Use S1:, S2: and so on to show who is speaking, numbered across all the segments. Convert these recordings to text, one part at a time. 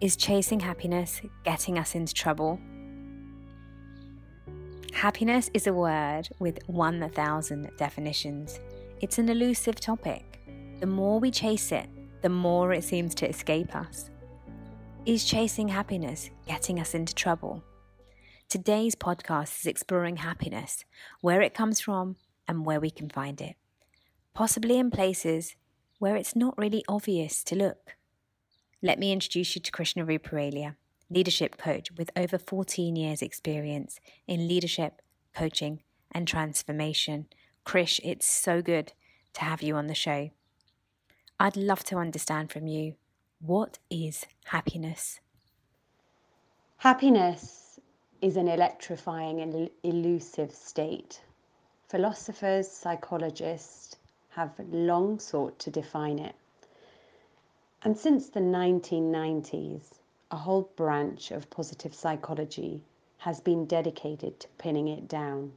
S1: Is chasing happiness getting us into trouble? Happiness is a word with 1,000 definitions. It's an elusive topic. The more we chase it, the more it seems to escape us. Is chasing happiness getting us into trouble? Today's podcast is exploring happiness, where it comes from, and where we can find it. Possibly in places where it's not really obvious to look. Let me introduce you to Krishna Ruparelia, leadership coach with over 14 years' experience in leadership, coaching, and transformation. Krish, it's so good to have you on the show. I'd love to understand from you what is happiness?
S2: Happiness is an electrifying and elusive state. Philosophers, psychologists have long sought to define it. And since the 1990s, a whole branch of positive psychology has been dedicated to pinning it down.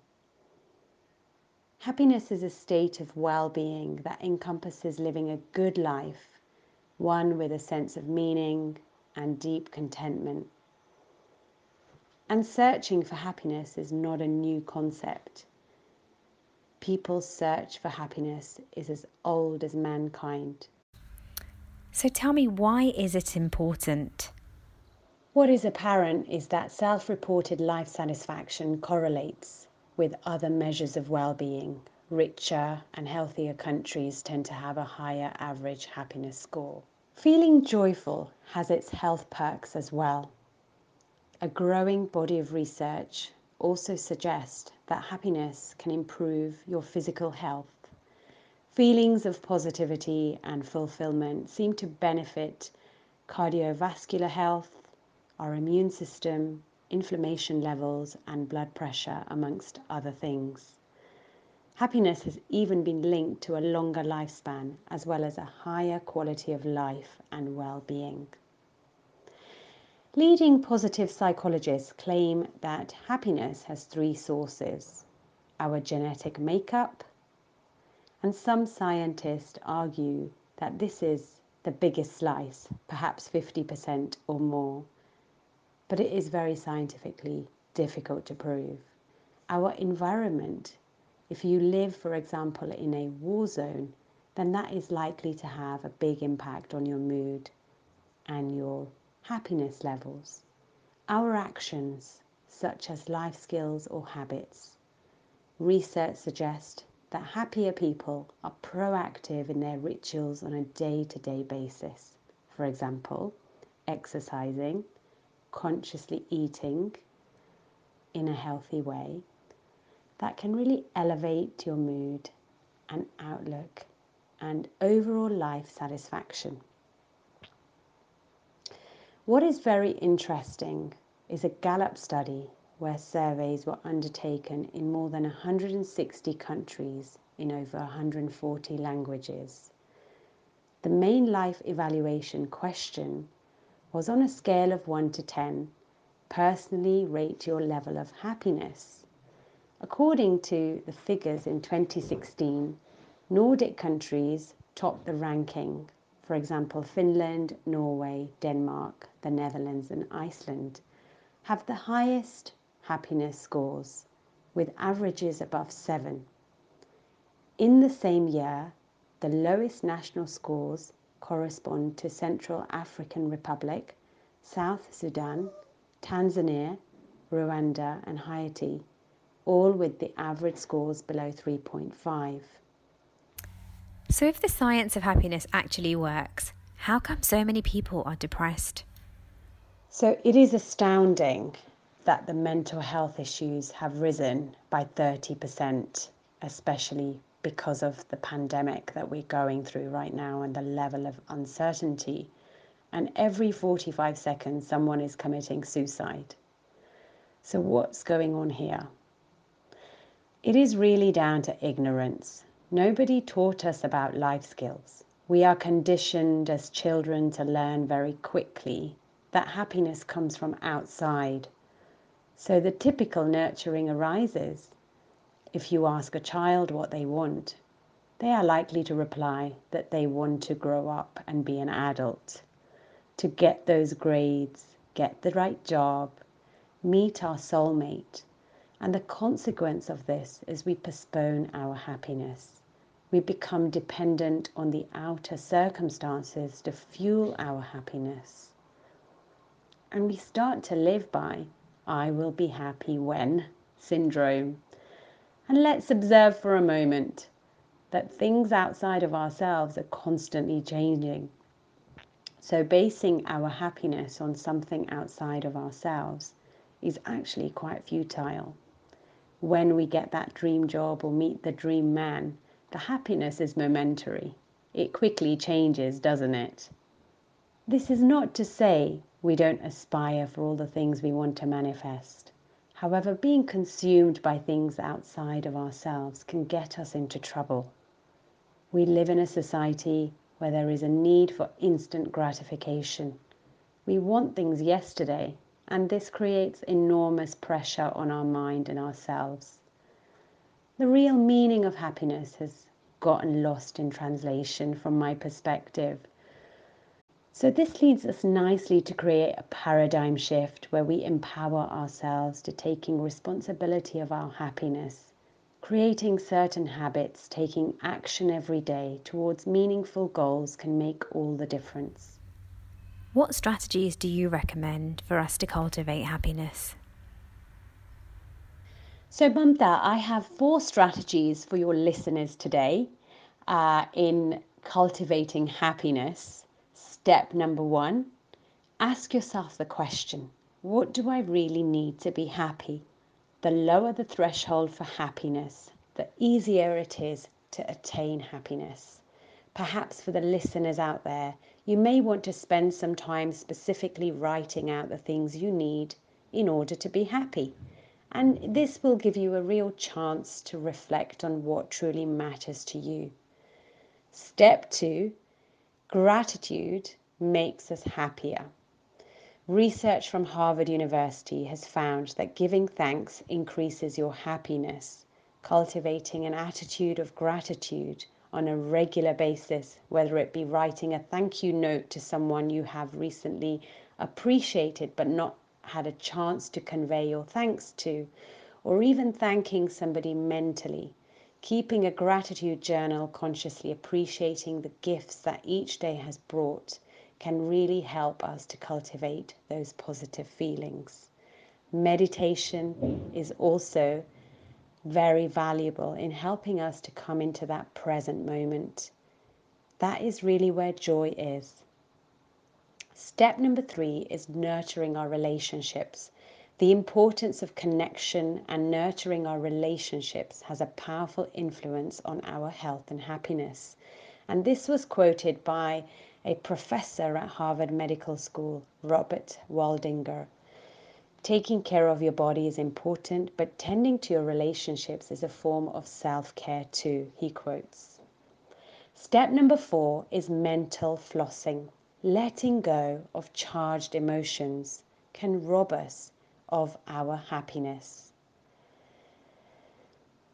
S2: Happiness is a state of well being that encompasses living a good life, one with a sense of meaning and deep contentment. And searching for happiness is not a new concept. People's search for happiness is as old as mankind.
S1: So tell me, why is it important?
S2: What is apparent is that self reported life satisfaction correlates with other measures of well being. Richer and healthier countries tend to have a higher average happiness score. Feeling joyful has its health perks as well. A growing body of research also suggests that happiness can improve your physical health Feelings of positivity and fulfillment seem to benefit cardiovascular health, our immune system, inflammation levels, and blood pressure, amongst other things. Happiness has even been linked to a longer lifespan as well as a higher quality of life and well being. Leading positive psychologists claim that happiness has three sources our genetic makeup, and some scientists argue that this is the biggest slice, perhaps 50% or more. But it is very scientifically difficult to prove. Our environment, if you live, for example, in a war zone, then that is likely to have a big impact on your mood and your happiness levels. Our actions, such as life skills or habits, research suggests that happier people are proactive in their rituals on a day to day basis. For example, exercising, consciously eating in a healthy way, that can really elevate your mood and outlook and overall life satisfaction. What is very interesting is a Gallup study where surveys were undertaken in more than 160 countries in over 140 languages. The main life evaluation question was on a scale of 1 to 10, personally rate your level of happiness. According to the figures in 2016, Nordic countries topped the ranking. For example, Finland, Norway, Denmark, the Netherlands, and Iceland have the highest happiness scores, with averages above 7. In the same year, the lowest national scores correspond to Central African Republic, South Sudan, Tanzania, Rwanda, and Haiti, all with the average scores below 3.5.
S1: So, if the science of happiness actually works, how come so many people are depressed?
S2: So, it is astounding that the mental health issues have risen by 30%, especially because of the pandemic that we're going through right now and the level of uncertainty. And every 45 seconds, someone is committing suicide. So, what's going on here? It is really down to ignorance. Nobody taught us about life skills. We are conditioned as children to learn very quickly that happiness comes from outside so the typical nurturing arises. If you ask a child what they want, they are likely to reply that they want to grow up and be an adult. to get those grades, get the right job, meet our soulmate. And the consequence of this is we postpone our happiness. We become dependent on the outer circumstances to fuel our happiness. And we start to live by I will be happy when syndrome. And let's observe for a moment that things outside of ourselves are constantly changing. So, basing our happiness on something outside of ourselves is actually quite futile. When we get that dream job or meet the dream man, the happiness is momentary. It quickly changes, doesn't it? This is not to say we don't aspire for all the things we want to manifest. However, being consumed by things outside of ourselves can get us into trouble. We live in a society where there is a need for instant gratification. We want things yesterday, and this creates enormous pressure on our mind and ourselves. The real meaning of happiness has gotten lost in translation from my perspective. So, this leads us nicely to create a paradigm shift where we empower ourselves to taking responsibility of our happiness Creating certain habits, taking action every day towards meaningful goals can make all the difference.
S1: What strategies do you recommend for us to cultivate happiness?
S2: So, Mamta, I have four strategies for your listeners today uh, in cultivating happiness. Step number one ask yourself the question What do I really need to be happy? the lower the threshold for happiness, the easier it is to attain happiness. Perhaps for the listeners out there, you may want to spend some time specifically writing out the things you need in order to be happy. And this will give you a real chance to reflect on what truly matters to you. Step two gratitude makes us happier. Research from Harvard University has found that giving thanks increases your happiness. Cultivating an attitude of gratitude on a regular basis, whether it be writing a thank you note to someone you have recently appreciated but not had a chance to convey your thanks to, or even thanking somebody mentally. Keeping a gratitude journal, consciously appreciating the gifts that each day has brought can really help us to cultivate those positive feelings. Meditation is also very valuable in helping us to come into that present moment. That is really where joy is. Step number three is nurturing our relationships. The importance of connection and nurturing our relationships has a powerful influence on our health and happiness. And this was quoted by a professor at Harvard Medical School, Robert Waldinger. Taking care of your body is important, but tending to your relationships is a form of self care too, he quotes. Step number four is mental flossing. Letting go of charged emotions can rob us of our happiness.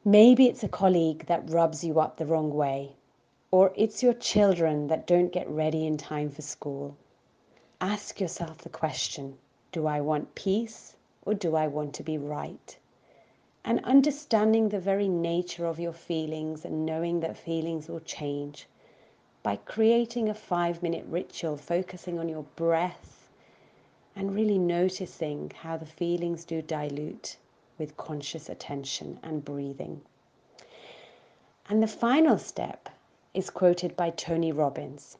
S2: Maybe it's a colleague that rubs you up the wrong way, or it's your children that don't get ready in time for school. Ask yourself the question do I want peace or do I want to be right? And understanding the very nature of your feelings and knowing that feelings will change by creating a five minute ritual focusing on your breath and really noticing how the feelings do dilute with conscious attention and breathing. And the final step is quoted by Tony Robbins.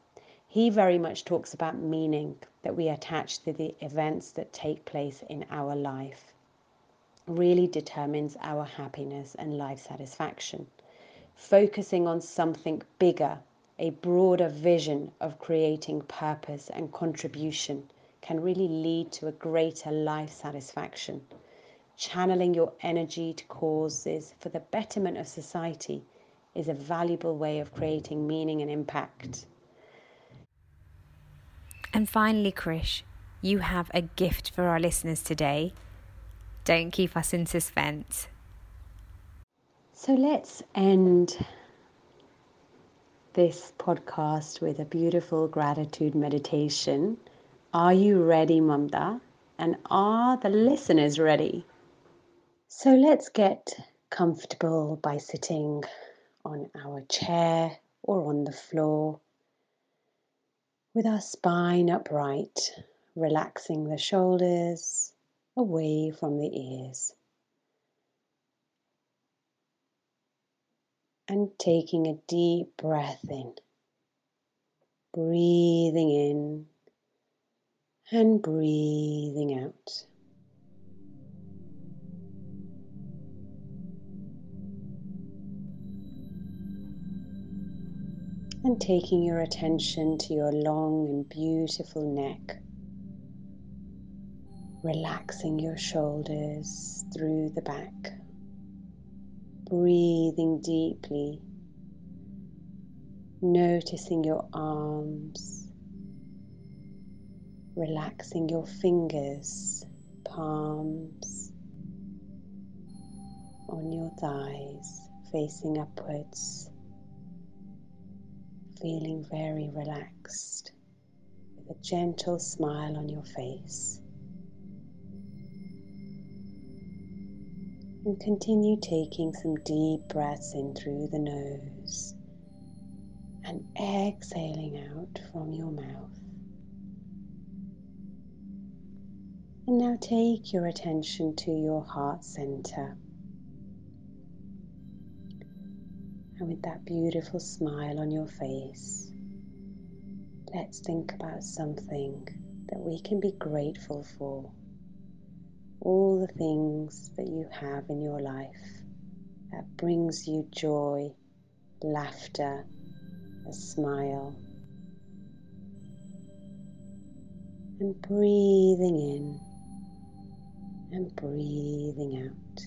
S2: He very much talks about meaning that we attach to the events that take place in our life. Really determines our happiness and life satisfaction. Focusing on something bigger, a broader vision of creating purpose and contribution can really lead to a greater life satisfaction. Channeling your energy to causes for the betterment of society is a valuable way of creating meaning and impact.
S1: And finally, Krish, you have a gift for our listeners today. Don't keep us in suspense.
S2: So let's end this podcast with a beautiful gratitude meditation Are you ready, Mamta? And are the listeners ready? So let's get comfortable by sitting on our chair or on the floor with our spine upright, relaxing the shoulders away from the ears. And taking a deep breath in, breathing in and breathing out. And taking your attention to your long and beautiful neck, relaxing your shoulders through the back, breathing deeply, noticing your arms relaxing your fingers, palms on your thighs, facing upwards, feeling very relaxed with a gentle smile on your face. And continue taking some deep breaths in through the nose and exhaling out from your mouth. And now take your attention to your heart center. And with that beautiful smile on your face, let's think about something that we can be grateful for. All the things that you have in your life that brings you joy, laughter, a smile. And breathing in and breathing out.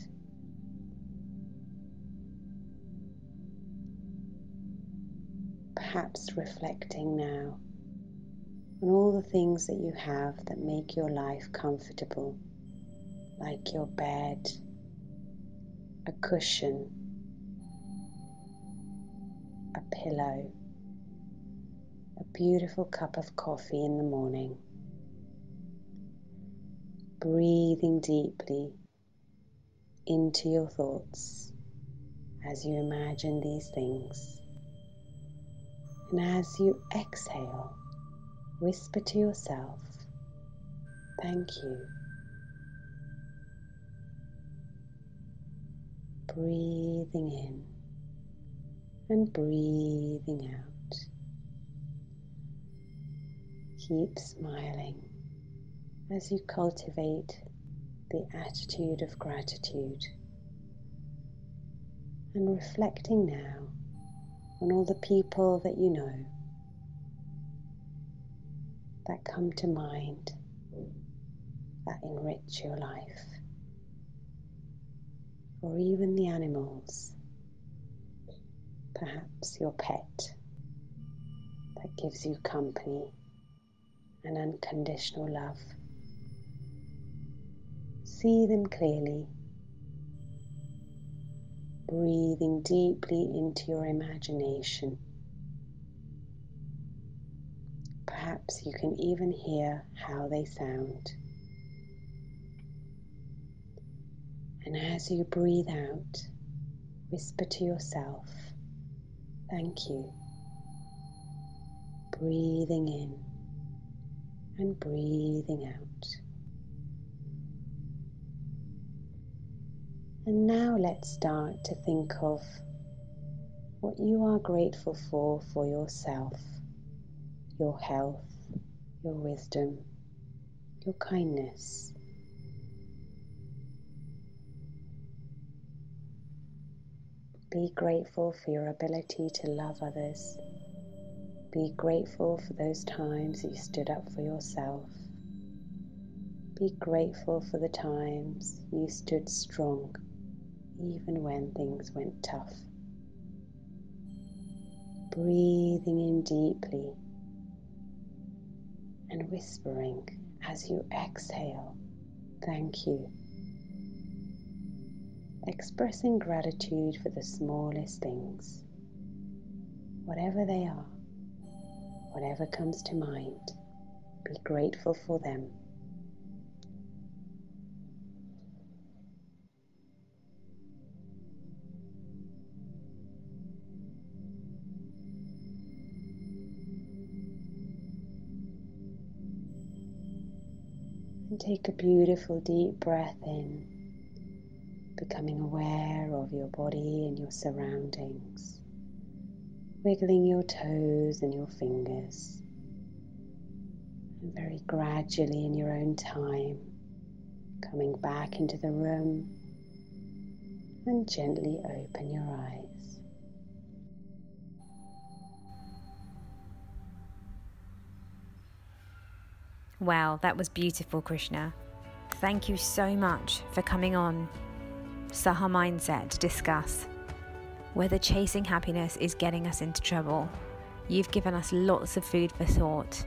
S2: Perhaps reflecting now on all the things that you have that make your life comfortable, like your bed, a cushion, a pillow, a beautiful cup of coffee in the morning breathing deeply into your thoughts as you imagine these things. And as you exhale, whisper to yourself, Thank you. Breathing in and breathing out. Keep smiling as you cultivate the attitude of gratitude. And reflecting now on all the people that you know that come to mind that enrich your life, or even the animals, perhaps your pet that gives you company and unconditional love see them clearly. Breathing deeply into your imagination. Perhaps you can even hear how they sound. And as you breathe out, whisper to yourself, Thank you. Breathing in and breathing out. And now let's start to think of what you are grateful for for yourself, your health, your wisdom, your kindness. Be grateful for your ability to love others. Be grateful for those times you stood up for yourself. Be grateful for the times you stood strong even when things went tough. Breathing in deeply and whispering as you exhale, thank you. Expressing gratitude for the smallest things, whatever they are, whatever comes to mind, Be grateful for them. Take a beautiful deep breath in, becoming aware of your body and your surroundings, wiggling your toes and your fingers, and very gradually in your own time, coming back into the room and gently open your eyes.
S1: Wow, that was beautiful, Krishna. Thank you so much for coming on Saha Mindset to discuss whether chasing happiness is getting us into trouble. You've given us lots of food for thought,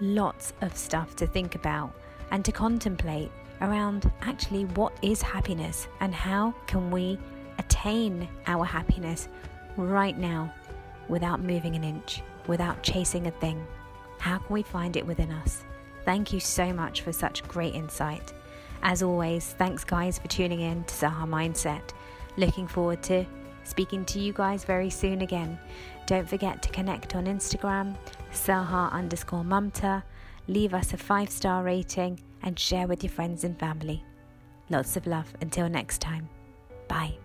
S1: lots of stuff to think about and to contemplate around actually what is happiness and how can we attain our happiness right now without moving an inch, without chasing a thing. How can we find it within us? Thank you so much for such great insight. As always, thanks guys for tuning in to Saha Mindset. Looking forward to speaking to you guys very soon again. Don't forget to connect on Instagram, Saha underscore Mamta, leave us a five star rating, and share with your friends and family. Lots of love until next time. Bye.